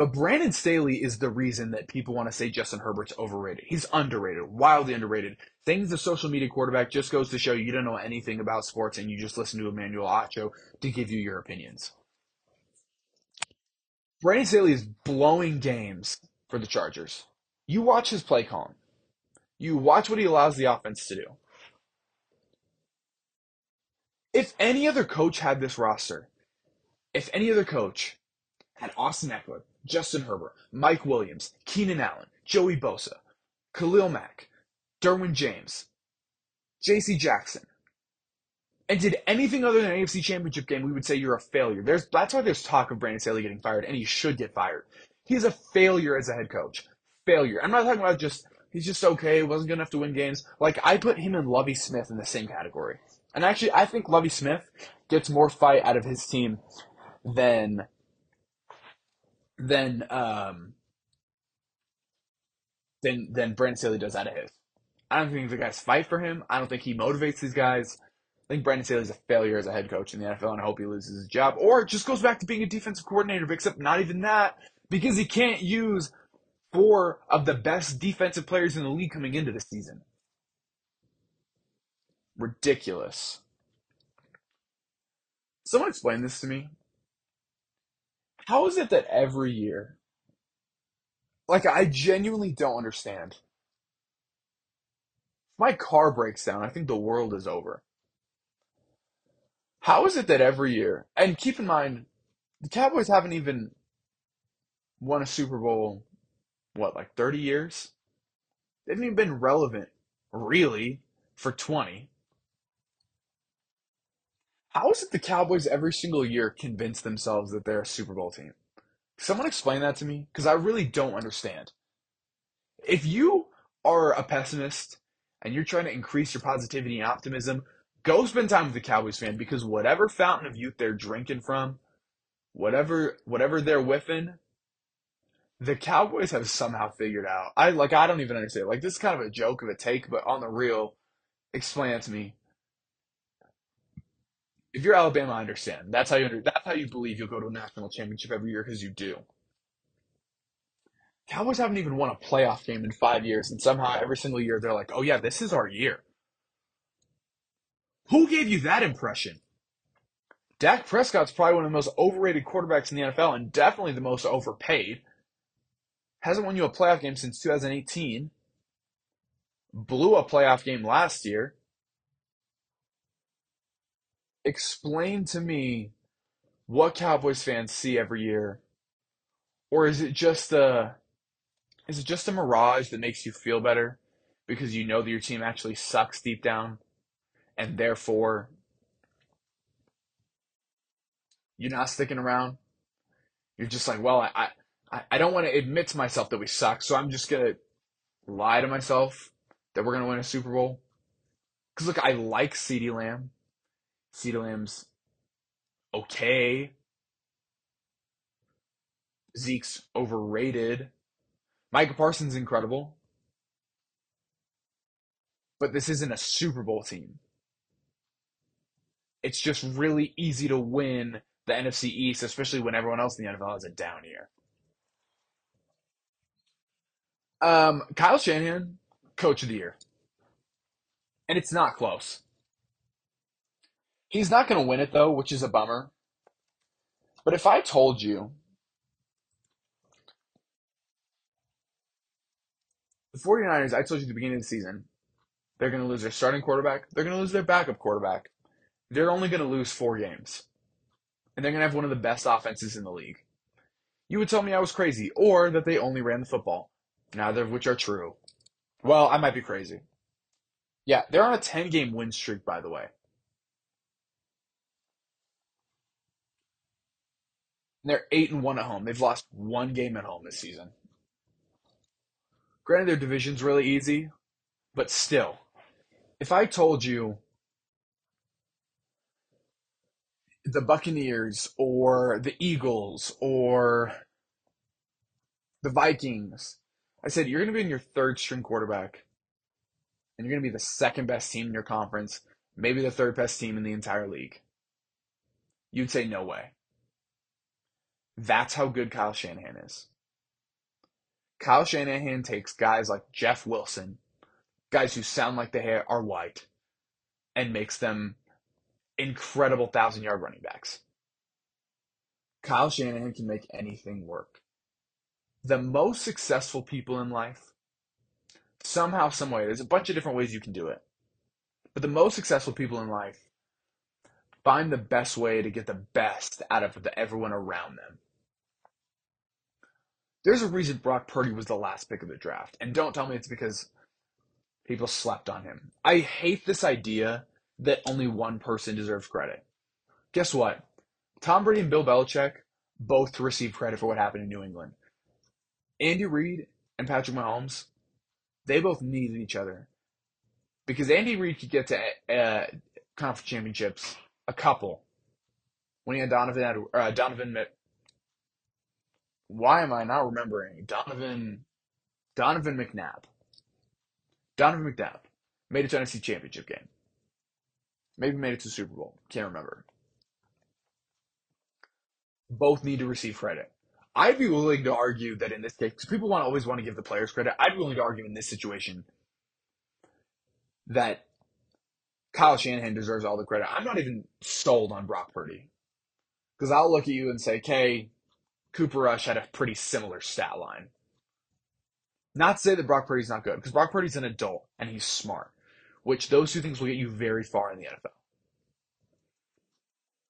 But Brandon Staley is the reason that people want to say Justin Herbert's overrated. He's underrated, wildly underrated. Things the social media quarterback just goes to show you don't know anything about sports and you just listen to Emmanuel Acho to give you your opinions. Brandon Staley is blowing games for the Chargers. You watch his play calling. You watch what he allows the offense to do. If any other coach had this roster, if any other coach had Austin Ekeler, Justin Herbert, Mike Williams, Keenan Allen, Joey Bosa, Khalil Mack, Derwin James, J.C. Jackson, and did anything other than an AFC championship game, we would say you're a failure. There's that's why there's talk of Brandon Staley getting fired, and he should get fired. He's a failure as a head coach. Failure. I'm not talking about just he's just okay, wasn't good enough to win games. Like I put him and Lovie Smith in the same category. And actually I think Lovie Smith gets more fight out of his team than than um than than Brandon Staley does out of his. I don't think the guys fight for him. I don't think he motivates these guys. I think Brandon Staley's a failure as a head coach in the NFL, and I hope he loses his job. Or just goes back to being a defensive coordinator, except not even that, because he can't use four of the best defensive players in the league coming into the season. Ridiculous. Someone explain this to me. How is it that every year, like, I genuinely don't understand. My car breaks down, I think the world is over. How is it that every year, and keep in mind, the Cowboys haven't even won a Super Bowl, what, like 30 years? They haven't even been relevant, really, for 20. How is it the Cowboys every single year convince themselves that they're a Super Bowl team? Someone explain that to me, because I really don't understand. If you are a pessimist and you're trying to increase your positivity and optimism, go spend time with the Cowboys fan because whatever fountain of youth they're drinking from, whatever whatever they're whiffing, the Cowboys have somehow figured out. I like I don't even understand. Like this is kind of a joke of a take, but on the real, explain it to me. If you're Alabama, I understand. That's how you under, that's how you believe you'll go to a national championship every year because you do. Cowboys haven't even won a playoff game in five years, and somehow every single year they're like, "Oh yeah, this is our year." Who gave you that impression? Dak Prescott's probably one of the most overrated quarterbacks in the NFL, and definitely the most overpaid. Hasn't won you a playoff game since 2018. Blew a playoff game last year. Explain to me what Cowboys fans see every year, or is it just a is it just a mirage that makes you feel better because you know that your team actually sucks deep down, and therefore you're not sticking around? You're just like, well, I I, I don't want to admit to myself that we suck, so I'm just gonna lie to myself that we're gonna win a Super Bowl. Cause look, I like CeeDee Lamb. Lamb's okay. Zeke's overrated. Micah Parsons incredible. But this isn't a Super Bowl team. It's just really easy to win the NFC East, especially when everyone else in the NFL has a down year. Um, Kyle Shanahan, Coach of the Year, and it's not close. He's not going to win it though, which is a bummer. But if I told you the 49ers, I told you at the beginning of the season, they're going to lose their starting quarterback, they're going to lose their backup quarterback. They're only going to lose four games. And they're going to have one of the best offenses in the league. You would tell me I was crazy, or that they only ran the football neither of which are true. Well, I might be crazy. Yeah, they're on a 10 game win streak, by the way. And they're 8 and 1 at home. They've lost one game at home this season. Granted, their division's really easy, but still, if I told you the Buccaneers or the Eagles or the Vikings I said, you're going to be in your third string quarterback, and you're going to be the second best team in your conference, maybe the third best team in the entire league. You'd say, no way. That's how good Kyle Shanahan is. Kyle Shanahan takes guys like Jeff Wilson, guys who sound like they are white, and makes them incredible thousand yard running backs. Kyle Shanahan can make anything work the most successful people in life, somehow, some way, there's a bunch of different ways you can do it. But the most successful people in life find the best way to get the best out of the, everyone around them. There's a reason Brock Purdy was the last pick of the draft. And don't tell me it's because people slept on him. I hate this idea that only one person deserves credit. Guess what? Tom Brady and Bill Belichick both receive credit for what happened in New England. Andy Reid and Patrick Mahomes, they both needed each other. Because Andy Reid could get to uh, conference championships, a couple, when he had Donovan, uh, Donovan why am I not remembering Donovan Donovan McNabb? Donovan McNabb made it to NFC Championship game. Maybe made it to Super Bowl. Can't remember. Both need to receive credit. I'd be willing to argue that in this case, because people want always want to give the players credit. I'd be willing to argue in this situation that Kyle Shanahan deserves all the credit. I'm not even sold on Brock Purdy because I'll look at you and say, "Okay, Cooper Rush had a pretty similar stat line. Not to say that Brock Purdy's not good, because Brock Purdy's an adult and he's smart, which those two things will get you very far in the NFL.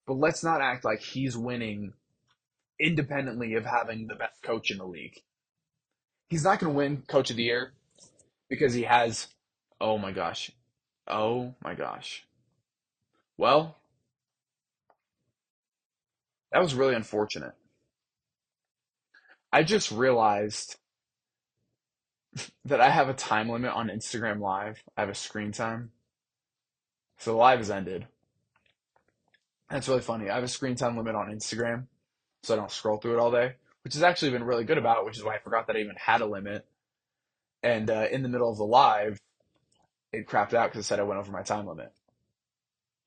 But let's not act like he's winning independently of having the best coach in the league. He's not going to win Coach of the Year because he has, oh my gosh, oh my gosh. Well, that was really unfortunate. I just realized that I have a time limit on Instagram Live. I have a screen time. So the live has ended. That's really funny. I have a screen time limit on Instagram, so I don't scroll through it all day, which has actually been really good about it, which is why I forgot that I even had a limit. And uh, in the middle of the live, it crapped out because it said I went over my time limit,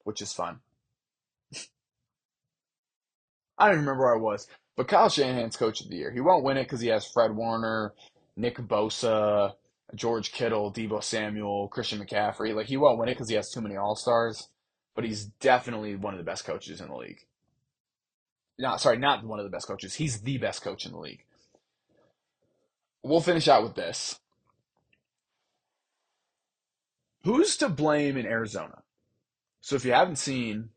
which is fun. I don't even remember where I was. But Kyle Shanahan's coach of the year. He won't win it because he has Fred Warner, Nick Bosa, George Kittle, Deebo Samuel, Christian McCaffrey. Like he won't win it because he has too many All Stars. But he's definitely one of the best coaches in the league. Not sorry, not one of the best coaches. He's the best coach in the league. We'll finish out with this. Who's to blame in Arizona? So if you haven't seen,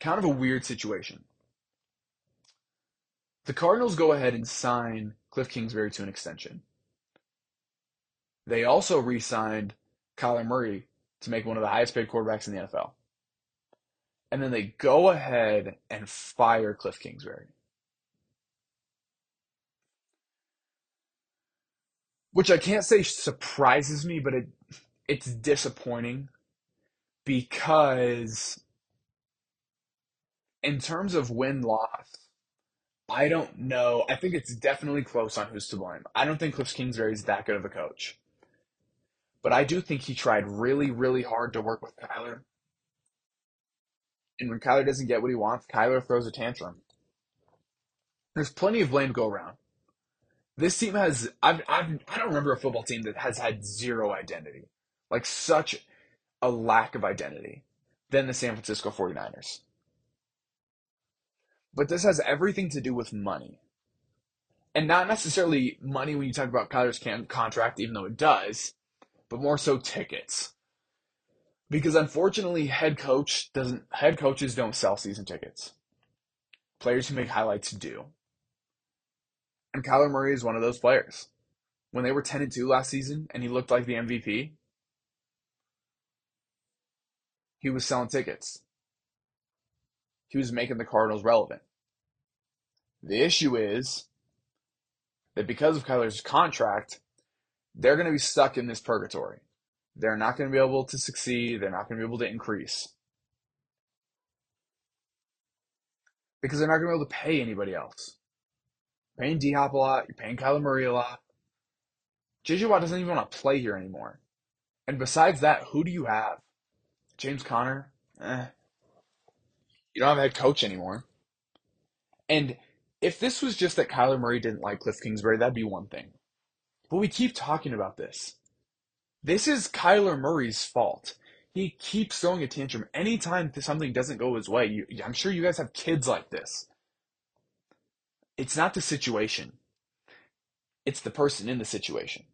kind of a weird situation. The Cardinals go ahead and sign Cliff Kingsbury to an extension. They also re signed Kyler Murray to make one of the highest paid quarterbacks in the NFL. And then they go ahead and fire Cliff Kingsbury. Which I can't say surprises me, but it it's disappointing because in terms of win loss, I don't know. I think it's definitely close on who's to blame. I don't think Cliff Kingsbury is that good of a coach. But I do think he tried really, really hard to work with Kyler. And when Kyler doesn't get what he wants, Kyler throws a tantrum. There's plenty of blame to go around. This team has, I've, I've, I don't remember a football team that has had zero identity. Like such a lack of identity than the San Francisco 49ers. But this has everything to do with money. And not necessarily money when you talk about Kyler's can- contract, even though it does, but more so tickets. Because unfortunately, head coach doesn't head coaches don't sell season tickets. Players who make highlights do. And Kyler Murray is one of those players. When they were 10 and 2 last season and he looked like the MVP, he was selling tickets he was making the Cardinals relevant. The issue is that because of Kyler's contract, they're going to be stuck in this purgatory. They're not going to be able to succeed. They're not going to be able to increase. Because they're not going to be able to pay anybody else. You're paying D Hop a lot. You're paying Kyler Murray a lot. JJ Watt doesn't even want to play here anymore. And besides that, who do you have? James Conner? Eh. You don't have a head coach anymore. And if this was just that Kyler Murray didn't like Cliff Kingsbury, that'd be one thing. But we keep talking about this. This is Kyler Murray's fault. He keeps throwing a tantrum anytime something doesn't go his way. You, I'm sure you guys have kids like this. It's not the situation. It's the person in the situation.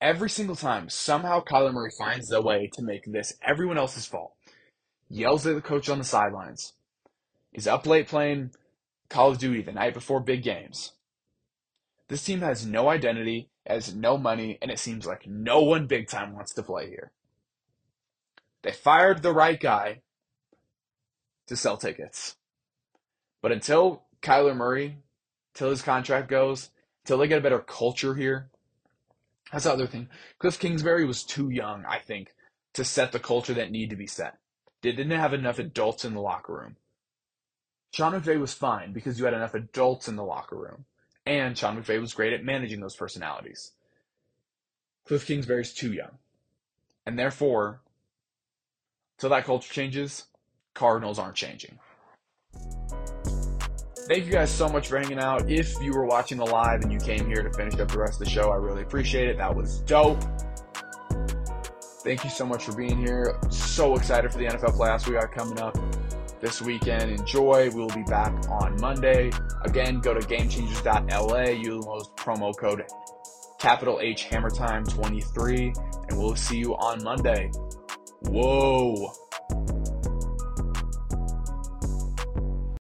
Every single time, somehow Kyler Murray finds the way to make this everyone else's fault. Yells at the coach on the sidelines. He's up late playing Call of Duty the night before big games. This team has no identity, has no money, and it seems like no one big time wants to play here. They fired the right guy, to sell tickets. But until Kyler Murray, till his contract goes, till they get a better culture here, that's the other thing. Cliff Kingsbury was too young, I think, to set the culture that needed to be set. They didn't have enough adults in the locker room. Sean McVay was fine because you had enough adults in the locker room. And Sean McVay was great at managing those personalities. Cliff Kingsbury's too young. And therefore, till that culture changes, Cardinals aren't changing. Thank you guys so much for hanging out. If you were watching the live and you came here to finish up the rest of the show, I really appreciate it. That was dope. Thank you so much for being here. So excited for the NFL playoffs we got coming up this weekend. Enjoy. We'll be back on Monday. Again, go to gamechangers.la. Use promo code capital H Hammer Time 23, and we'll see you on Monday. Whoa.